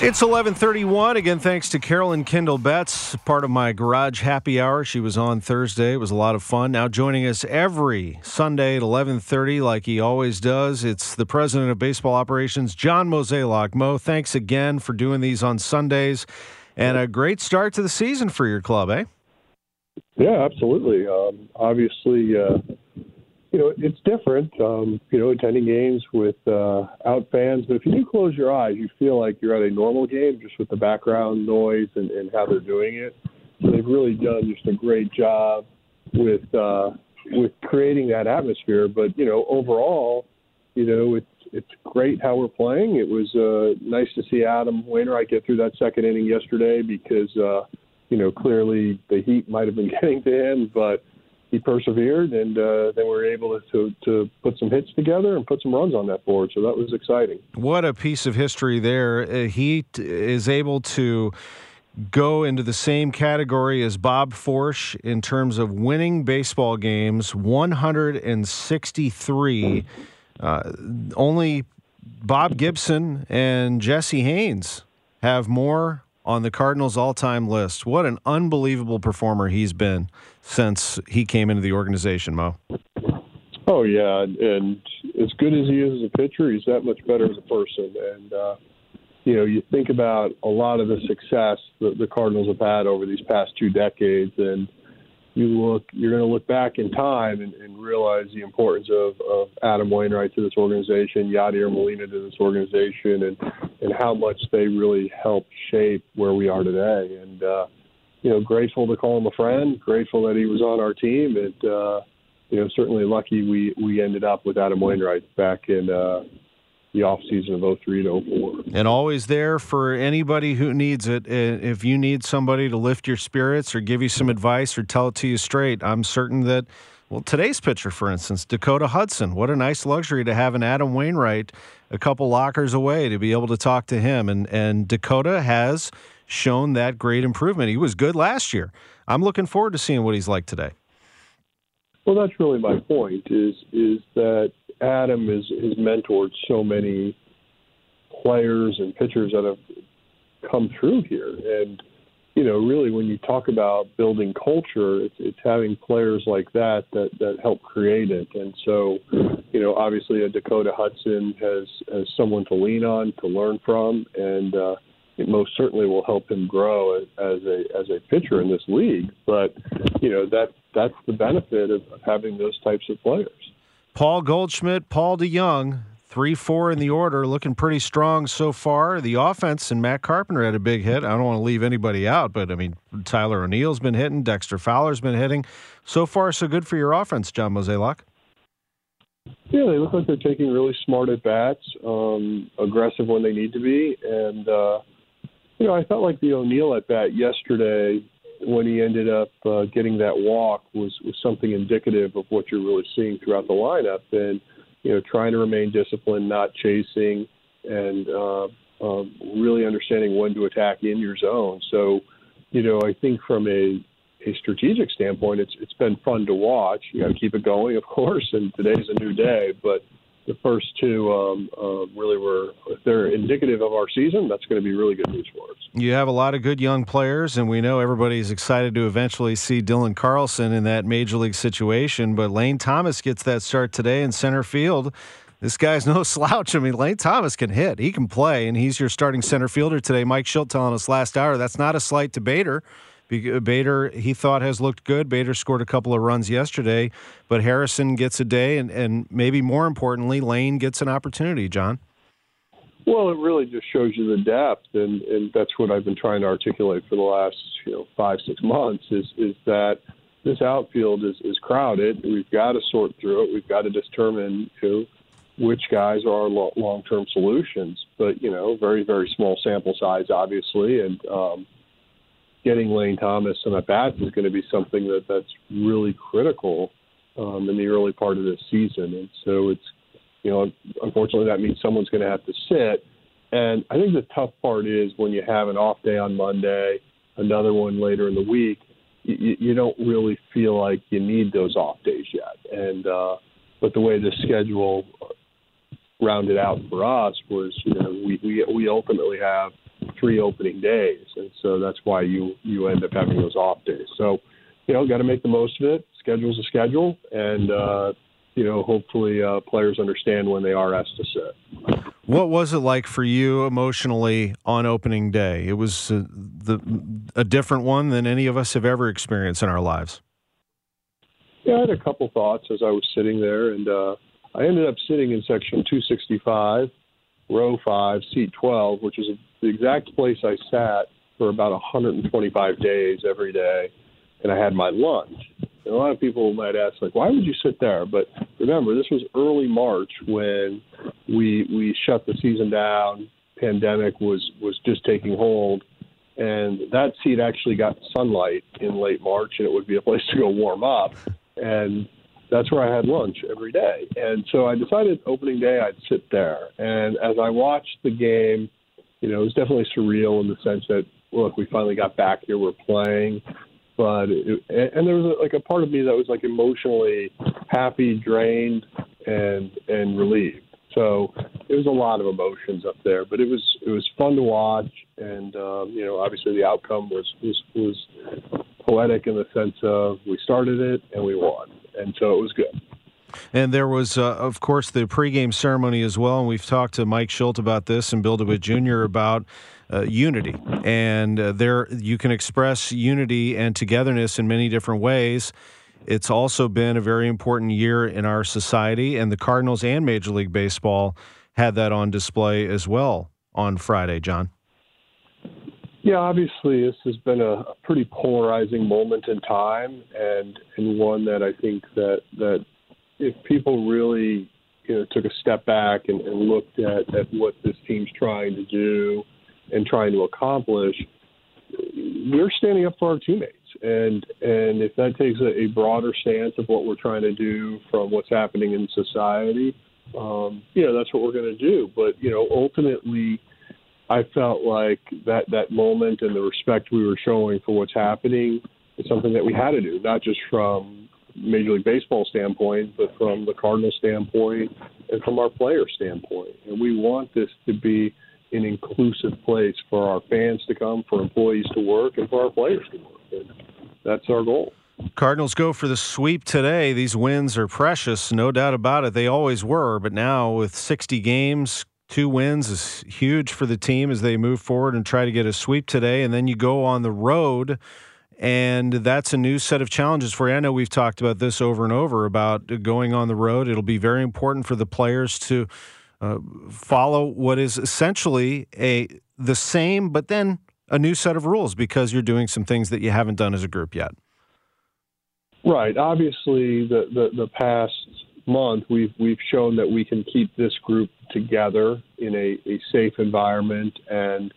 It's 11:31 again thanks to Carolyn Kindle Betts, part of my garage happy hour. She was on Thursday. It was a lot of fun. Now joining us every Sunday at 11:30 like he always does. It's the president of baseball operations, John Mozeliak. Mo, thanks again for doing these on Sundays and a great start to the season for your club, eh? Yeah, absolutely. Um, obviously uh you know, it's different, um, you know, attending games with uh, out fans. But if you do close your eyes, you feel like you're at a normal game just with the background noise and, and how they're doing it. So they've really done just a great job with uh, with creating that atmosphere. But you know, overall, you know, it's it's great how we're playing. It was uh, nice to see Adam Wainwright get through that second inning yesterday because uh, you know clearly the heat might have been getting to him, but he persevered, and uh, then we were able to, to put some hits together and put some runs on that board. So that was exciting. What a piece of history there! Uh, he t- is able to go into the same category as Bob Forsch in terms of winning baseball games, 163. Uh, only Bob Gibson and Jesse Haines have more on the Cardinals all time list. What an unbelievable performer he's been since he came into the organization, Mo. Oh, yeah. And as good as he is as a pitcher, he's that much better as a person. And, uh, you know, you think about a lot of the success that the Cardinals have had over these past two decades, and you look, you're going to look back in time and, and realize the importance of, of Adam Wainwright to this organization, Yadier Molina to this organization, and and how much they really helped shape where we are today. And uh, you know, grateful to call him a friend, grateful that he was on our team, and uh, you know, certainly lucky we we ended up with Adam Wainwright back in. Uh, the off season of 03 to 04. And always there for anybody who needs it. If you need somebody to lift your spirits or give you some advice or tell it to you straight, I'm certain that, well, today's pitcher, for instance, Dakota Hudson, what a nice luxury to have an Adam Wainwright a couple lockers away to be able to talk to him. And, and Dakota has shown that great improvement. He was good last year. I'm looking forward to seeing what he's like today. Well, that's really my point. Is is that Adam is has mentored so many players and pitchers that have come through here, and you know, really, when you talk about building culture, it's, it's having players like that that that help create it. And so, you know, obviously, a Dakota Hudson has has someone to lean on, to learn from, and uh, it most certainly will help him grow as, as a as a pitcher in this league. But you know, that that's the benefit of, of having those types of players. Paul Goldschmidt, Paul DeJong, three, four in the order, looking pretty strong so far. The offense and Matt Carpenter had a big hit. I don't want to leave anybody out, but I mean, Tyler O'Neill's been hitting, Dexter Fowler's been hitting. So far, so good for your offense, John Mozeliak. Yeah, they look like they're taking really smart at bats, um, aggressive when they need to be, and uh, you know, I felt like the O'Neill at bat yesterday when he ended up uh, getting that walk was was something indicative of what you're really seeing throughout the lineup. And you know, trying to remain disciplined, not chasing, and uh, uh, really understanding when to attack in your zone. So, you know, I think from a a strategic standpoint, it's it's been fun to watch. You got to keep it going, of course, and today's a new day. But the first two um, uh, really were, if they're indicative of our season, that's going to be really good news for us. You have a lot of good young players, and we know everybody's excited to eventually see Dylan Carlson in that major league situation. But Lane Thomas gets that start today in center field. This guy's no slouch. I mean, Lane Thomas can hit, he can play, and he's your starting center fielder today. Mike Shildt telling us last hour that's not a slight to Bader. Bader, he thought has looked good. Bader scored a couple of runs yesterday, but Harrison gets a day, and, and maybe more importantly, Lane gets an opportunity, John. Well, it really just shows you the depth, and, and that's what I've been trying to articulate for the last you know five six months is is that this outfield is, is crowded. We've got to sort through it. We've got to determine know, which guys are our long term solutions. But you know, very very small sample size, obviously, and um, getting Lane Thomas some at bats is going to be something that that's really critical um, in the early part of this season. And so it's, you know, unfortunately that means someone's going to have to sit. And I think the tough part is when you have an off day on Monday, another one later in the week, you, you don't really feel like you need those off days yet. And uh, but the way the schedule rounded out for us was, you know, we we, we ultimately have three opening days, and so that's why you you end up having those off days. So, you know, got to make the most of it. Schedule's a schedule, and uh, you know, hopefully, uh, players understand when they are asked to sit. What was it like for you emotionally on opening day? It was uh, the a different one than any of us have ever experienced in our lives. Yeah, I had a couple thoughts as I was sitting there, and uh, I ended up sitting in section 265 row five, seat 12, which is the exact place I sat for about 125 days every day, and I had my lunch. And a lot of people might ask, like, why would you sit there? But remember, this was early March when we we shut the season down. Pandemic was was just taking hold, and that seat actually got sunlight in late March, and it would be a place to go warm up. And that's where I had lunch every day. And so I decided opening day I'd sit there. And as I watched the game, you know, it was definitely surreal in the sense that look, we finally got back here, we're playing. But it, and there was a, like a part of me that was like emotionally happy, drained, and and relieved. So it was a lot of emotions up there, but it was it was fun to watch, and um, you know, obviously the outcome was was was poetic in the sense of we started it and we won and so it was good. And there was, uh, of course, the pregame ceremony as well. And we've talked to Mike Shildt about this and Bill DeWitt Jr. about uh, unity. And uh, there, you can express unity and togetherness in many different ways. It's also been a very important year in our society, and the Cardinals and Major League Baseball had that on display as well on Friday, John. Yeah, obviously, this has been a, a pretty polarizing moment in time, and and one that I think that that if people really you know took a step back and, and looked at at what this team's trying to do and trying to accomplish, we're standing up for our teammates, and and if that takes a, a broader stance of what we're trying to do from what's happening in society, um, you know, that's what we're going to do. But you know, ultimately I felt like that that moment and the respect we were showing for what's happening is something that we had to do, not just from Major League Baseball standpoint, but from the Cardinal standpoint and from our player standpoint. And we want this to be an inclusive place for our fans to come, for employees to work, and for our players to work. And that's our goal. Cardinals go for the sweep today. These wins are precious, no doubt about it. They always were, but now with 60 games, Two wins is huge for the team as they move forward and try to get a sweep today. And then you go on the road, and that's a new set of challenges for you. I know we've talked about this over and over about going on the road. It'll be very important for the players to uh, follow what is essentially a the same, but then a new set of rules because you're doing some things that you haven't done as a group yet. Right. Obviously, the the, the past month, we've we've shown that we can keep this group together in a, a safe environment and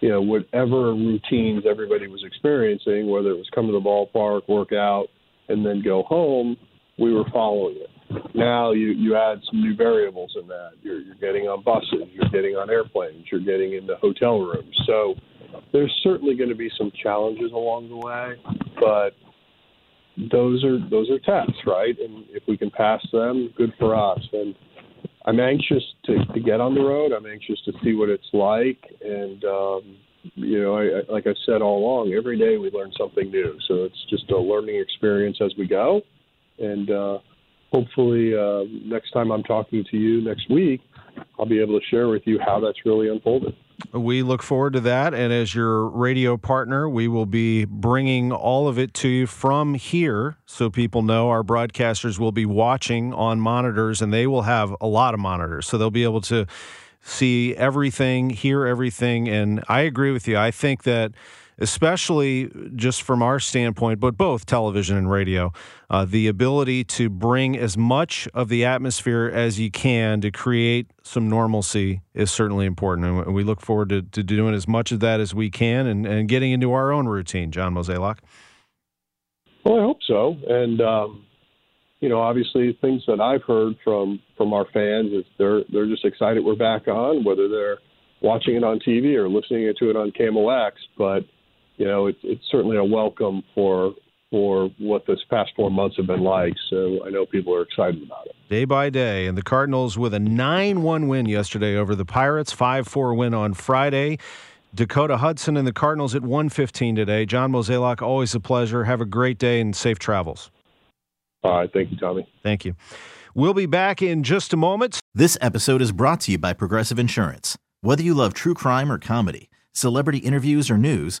you know whatever routines everybody was experiencing, whether it was come to the ballpark, work out, and then go home, we were following it. now you, you add some new variables in that. You're, you're getting on buses, you're getting on airplanes, you're getting into hotel rooms. So there's certainly going to be some challenges along the way, but those are those are tests, right? And if we can pass them, good for us. And I'm anxious to, to get on the road. I'm anxious to see what it's like. And um, you know, I, I, like I said all along, every day we learn something new. So it's just a learning experience as we go. And uh, hopefully, uh, next time I'm talking to you next week, I'll be able to share with you how that's really unfolded. We look forward to that. And as your radio partner, we will be bringing all of it to you from here so people know our broadcasters will be watching on monitors and they will have a lot of monitors. So they'll be able to see everything, hear everything. And I agree with you. I think that especially just from our standpoint, but both television and radio, uh, the ability to bring as much of the atmosphere as you can to create some normalcy is certainly important. And we look forward to, to doing as much of that as we can and, and getting into our own routine, John Mozeliak. Well, I hope so. And, um, you know, obviously things that I've heard from, from our fans is they're, they're just excited we're back on, whether they're watching it on TV or listening to it on KMOX. But, you know, it's it's certainly a welcome for for what this past four months have been like. So I know people are excited about it. Day by day, and the Cardinals with a nine-one win yesterday over the Pirates, five-four win on Friday. Dakota Hudson and the Cardinals at 115 today. John Mozeliak, always a pleasure. Have a great day and safe travels. All right. Thank you, Tommy. Thank you. We'll be back in just a moment. This episode is brought to you by Progressive Insurance. Whether you love true crime or comedy, celebrity interviews or news,